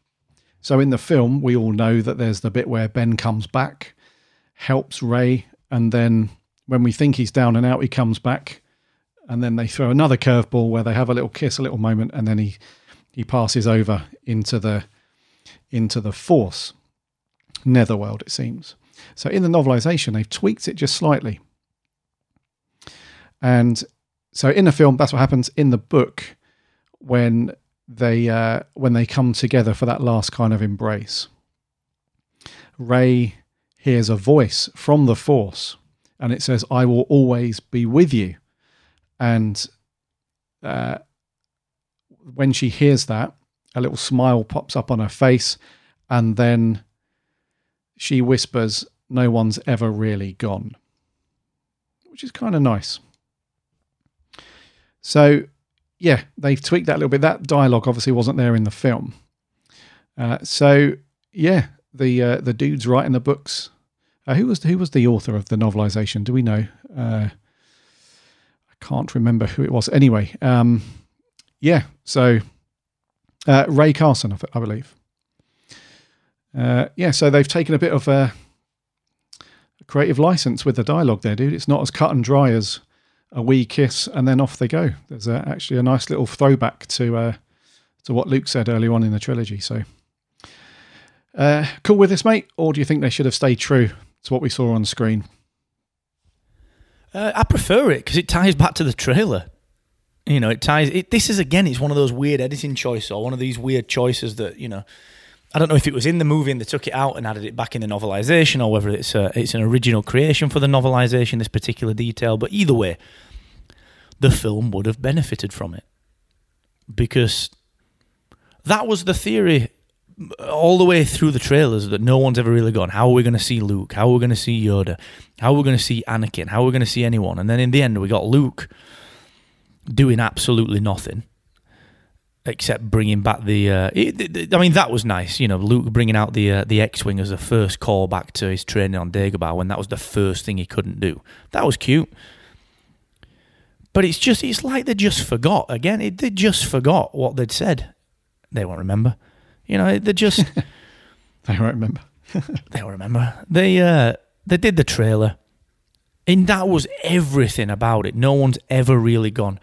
So in the film, we all know that there's the bit where Ben comes back, helps Rey, and then when we think he's down and out, he comes back, and then they throw another curveball where they have a little kiss, a little moment, and then he he passes over into the into the Force, Netherworld, it seems. So in the novelization, they've tweaked it just slightly. And so in the film, that's what happens. In the book, when they uh, when they come together for that last kind of embrace, Rey hears a voice from the Force, and it says, "I will always be with you." And uh, when she hears that, a little smile pops up on her face, and then she whispers, No one's ever really gone, which is kind of nice. So, yeah, they've tweaked that a little bit. That dialogue obviously wasn't there in the film. Uh, so, yeah, the uh, the dudes writing the books. Uh, who was who was the author of the novelization? Do we know? Uh, I can't remember who it was. Anyway, um, yeah. So uh, Rae Carson, I I believe. Uh, yeah, so they've taken a bit of a creative license with the dialogue there, dude. It's not as cut and dry as a wee kiss and then off they go. There's uh, actually a nice little throwback to uh, to what Luke said early on in the trilogy. So, uh, cool with this, mate? Or do you think they should have stayed true to what we saw on screen? Uh, I prefer it because it ties back to the trailer. You know, it ties. It, this is again, it's one of those weird editing choices or one of these weird choices that you know. I don't know if it was in the movie and they took it out and added it back in the novelization, or whether it's a, it's an original creation for the novelization. This particular detail, but either way, the film would have benefited from it because that was the theory all the way through the trailers that no one's ever really gone. How are we going to see Luke? How are we going to see Yoda? How are we going to see Anakin? How are we going to see anyone? And then in the end, we got Luke doing absolutely nothing except bringing back the. Uh, it, it- I mean, that was nice. You know, Luke bringing out the uh, the X-wing as a first call back to his training on Dagobah when that was the first thing he couldn't do. That was cute. But it's just, it's like they just forgot. Again, it, they just forgot what they'd said. They won't remember. You know, they just, I won't remember. they won't remember. They, uh, they did the trailer. And that was everything about it. No one's ever really gone.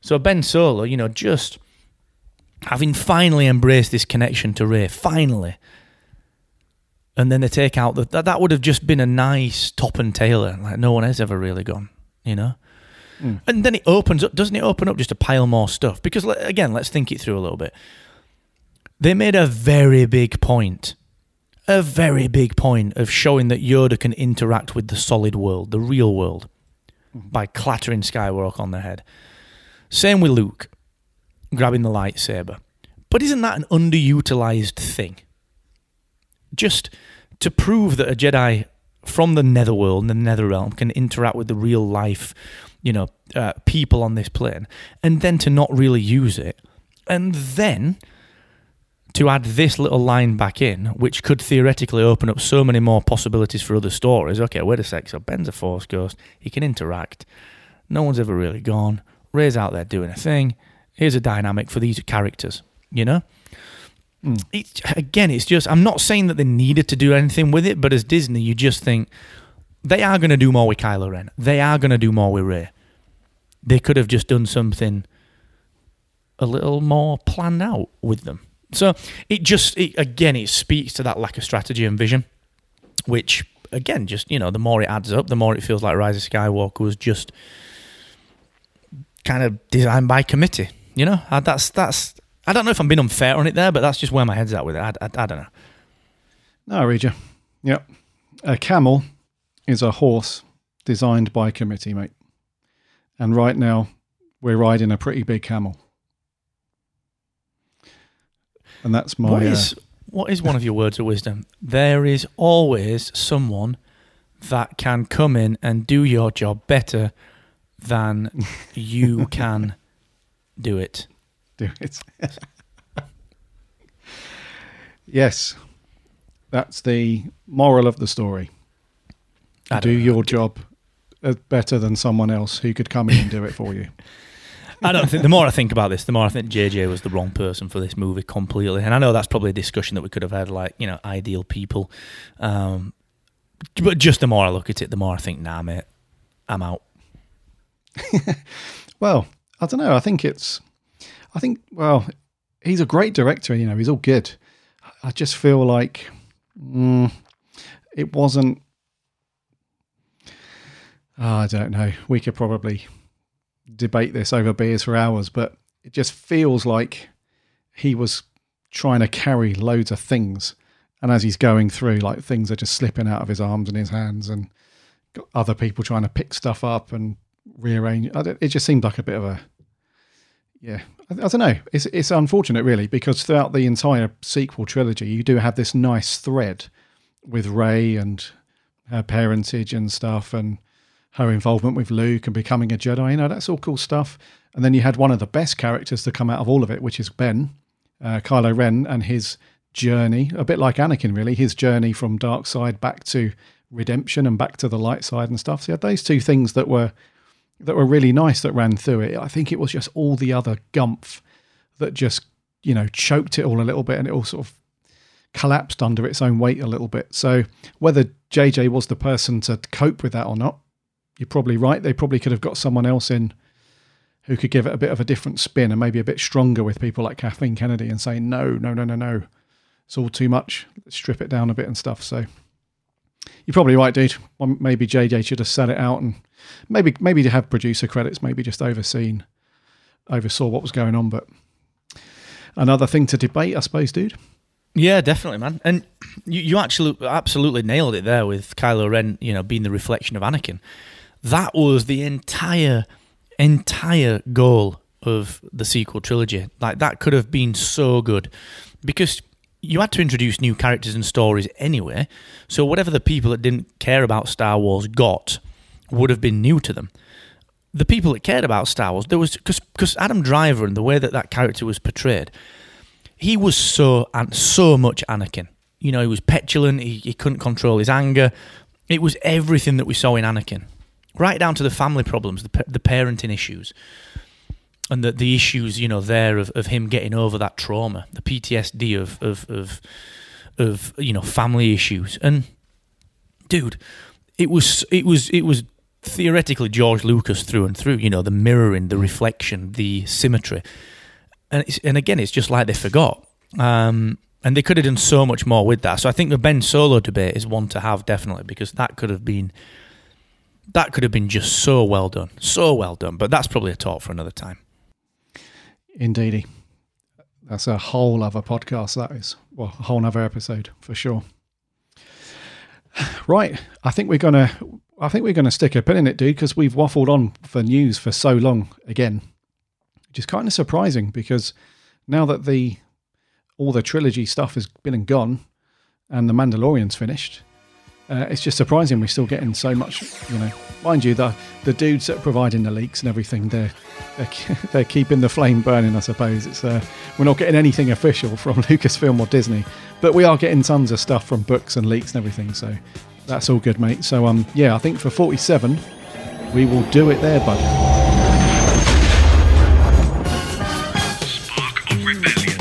So Ben Solo, you know, just having finally embraced this connection to Rey, finally. And then they take out the, that, that would have just been a nice top and tailer. Like no one has ever really gone, you know? Hmm. And then it opens up, doesn't it open up just a pile more stuff? Because again, let's think it through a little bit. They made a very big point, a very big point of showing that Yoda can interact with the solid world, the real world, hmm. by clattering Skywalker on the head. Same with Luke, grabbing the lightsaber. But isn't that an underutilized thing? Just to prove that a Jedi from the Netherworld and the Netherrealm can interact with the real life, you know, uh, people on this plane, and then to not really use it, and then to add this little line back in, which could theoretically open up so many more possibilities for other stories. Okay, wait a sec. So Ben's a Force ghost. He can interact. No one's ever really gone. Rey's out there doing a thing. Here's a dynamic for these characters. You know. Hmm. It's, again, it's just. I'm not saying that they needed to do anything with it, but as Disney, you just think they are going to do more with Kylo Ren. They are going to do more with Rey. They could have just done something a little more planned out with them. So it just, it, again, it speaks to that lack of strategy and vision, which, again, just, you know, the more it adds up, the more it feels like Rise of Skywalker was just kind of designed by committee. You know, Uh, that's, that's, I don't know if I'm being unfair on it there, but that's just where my head's at with it. I, I, I don't know. No, I read you. Yep. A camel is a horse designed by committee, mate. And right now, we're riding a pretty big camel. And that's my. What uh, what is one of your words of wisdom? There is always someone that can come in and do your job better than you can do it. do it. yes. That's the moral of the story. Do know. your job uh, better than someone else who could come in and do it for you. I don't think. The more I think about this, the more I think JJ was the wrong person for this movie completely. And I know that's probably a discussion that we could have had, like you know, ideal people. Um, but just the more I look at it, the more I think, nah, mate, I'm out. Well, I don't know. I think it's. I think. Well, he's a great director. You know, he's all good. I just feel like mm, it wasn't. Oh, I don't know. We could probably debate this over beers for hours, but it just feels like he was trying to carry loads of things, and as he's going through, like things are just slipping out of his arms and his hands, and got other people trying to pick stuff up and rearrange. It just seemed like a bit of a yeah. I, I don't know. It's it's unfortunate really because throughout the entire sequel trilogy, you do have this nice thread with Rey and her parentage and stuff, and her involvement with Luke and becoming a Jedi. You know, that's all cool stuff. And then you had one of the best characters to come out of all of it, which is Ben, uh, Kylo Ren, and his journey, a bit like Anakin, really, his journey from dark side back to redemption and back to the light side and stuff. So you had those two things that were that were really nice that ran through it. I think it was just all the other gumph that just you know choked it all a little bit, and it all sort of collapsed under its own weight a little bit. So whether JJ was the person to cope with that or not, you're probably right. They probably could have got someone else in who could give it a bit of a different spin and maybe a bit stronger with people like Kathleen Kennedy and saying no, no, no, no, no, it's all too much. Let's strip it down a bit and stuff. So you're probably right, dude. Maybe JJ should have sat it out and maybe maybe to have producer credits, maybe just overseen oversaw what was going on. But another thing to debate, I suppose, dude. Yeah, definitely, man. And you, you actually absolutely nailed it there with Kylo Ren, you know, being the reflection of Anakin. That was the entire, entire goal of the sequel trilogy. Like that could have been so good because you had to introduce new characters and stories anyway. So whatever the people that didn't care about Star Wars got would have been new to them. The people that cared about Star Wars, there was because Adam Driver and the way that that character was portrayed, he was so and so much Anakin. You know, he was petulant. He, he couldn't control his anger. It was everything that we saw in Anakin, right down to the family problems, the the parenting issues, and the the issues you know there of, of him getting over that trauma, the PTSD of of of of you know family issues. And dude, it was it was it was theoretically George Lucas through and through. You know, the mirroring, the reflection, the symmetry, and and again, it's just like they forgot. Um, and they could have done so much more with that. So I think the Ben Solo debate is one to have definitely because that could have been that could have been just so well done, so well done. But that's probably a talk for another time. Indeedy. That's a whole other podcast, that is. Well, a whole other episode for sure. Right. I think we're gonna I think we're gonna stick a pin in it, dude, because we've waffled on for news for so long again. Which is kind of surprising because now that the all the trilogy stuff has been and gone and the Mandalorian's finished, uh, it's just surprising we're still getting so much, you know. Mind you, the the dudes that are providing the leaks and everything, they're they're, they're keeping the flame burning. I suppose it's uh, we're not getting anything official from Lucasfilm or Disney, but we are getting tons of stuff from books and leaks and everything. So that's all good, mate. So um, yeah, I think for forty seven, we will do it there, bud. Spark of rebellion.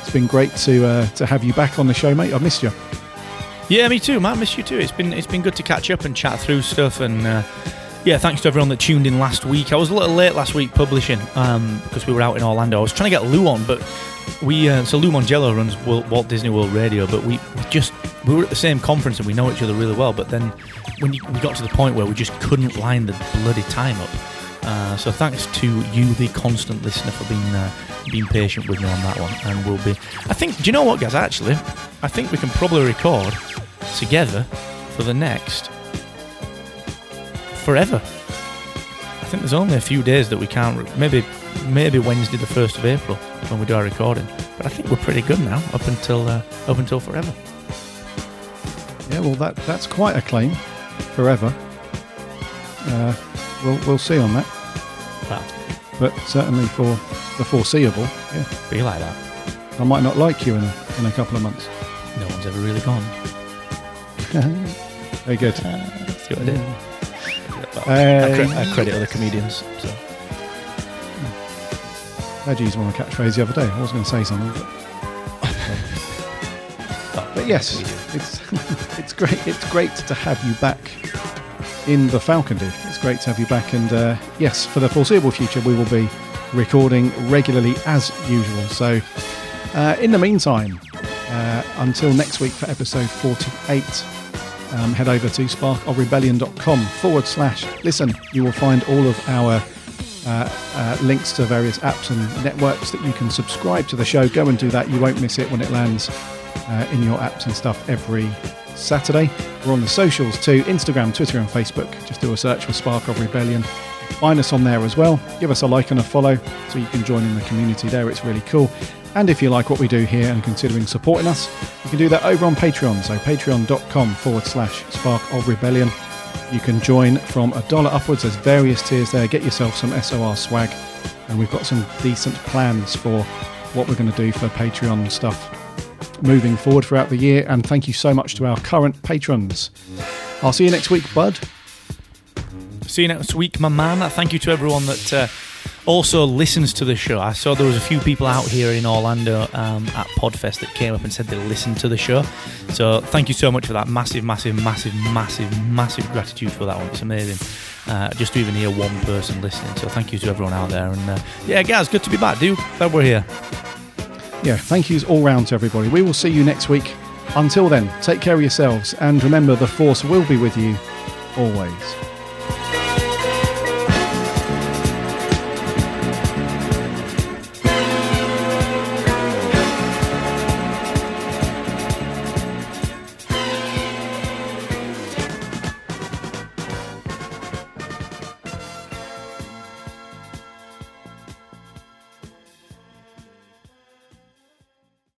It's been great to uh, to have you back on the show, mate. I've missed you. Yeah, me too, man. I miss you too. It's been it's been good to catch up and chat through stuff and. Uh, yeah, thanks to everyone that tuned in last week. I was a little late last week publishing um, because we were out in Orlando. I was trying to get Lou on, but we uh, so Lou Mongello runs Wal- Walt Disney World Radio, but we, just we were at the same conference and we know each other really well. But then when we got to the point where we just couldn't line the bloody time up. Uh, so thanks to you, the constant listener, for being uh, being patient with me on that one. And we'll be. I think. Do you know what, guys? Actually, I think we can probably record together for the next forever. I think there's only a few days that we can't. Re- maybe maybe Wednesday, the first of April, when we do our recording. But I think we're pretty good now, up until uh, up until forever. Yeah, well, that that's quite a claim. Forever. Uh, we'll we'll see on that, Well, but certainly for the foreseeable, yeah, be like that. I might not like you in a, in a couple of months. No one's ever really gone. Very good. See what I did? I, Uh, cre- I credit other comedians. So. Glad you used one catchphrase the other day. I was going to say something, but, but yes, it's it's great. It's great to have you back in the Falcon, dude. It's great to have you back, and uh, yes, for the foreseeable future, we will be recording regularly as usual. So, uh, in the meantime, uh, until next week for episode forty-eight. Um, head over to sparkofrebellion.com forward slash listen. You will find all of our uh, uh, links to various apps and networks that you can subscribe to the show. Go and do that. You won't miss it when it lands uh, in your apps and stuff every Saturday. We're on the socials too Instagram, Twitter, and Facebook. Just do a search for Spark of Rebellion. Find us on there as well. Give us a like and a follow so you can join in the community there. It's really cool. And if you like what we do here and considering supporting us, you can do that over on Patreon. So patreon.com forward slash Spark of Rebellion. You can join from a dollar upwards. There's various tiers there. Get yourself some SOR swag. And we've got some decent plans for what we're going to do for Patreon stuff moving forward throughout the year. And thank you so much to our current patrons. I'll see you next week, bud. See you next week, my man. Thank you to everyone that uh, also listens to the show. I saw there was a few people out here in Orlando um, at Podfest that came up and said they listened to the show. So thank you so much for that. Massive, massive, massive, massive, massive gratitude for that one. It's amazing. Uh, just to even hear one person listening. So thank you to everyone out there. And uh, yeah, guys, good to be back, dude. Glad we're here. Yeah, thank yous all round to everybody. We will see you next week Until then, take care of yourselves and remember the Force will be with you always.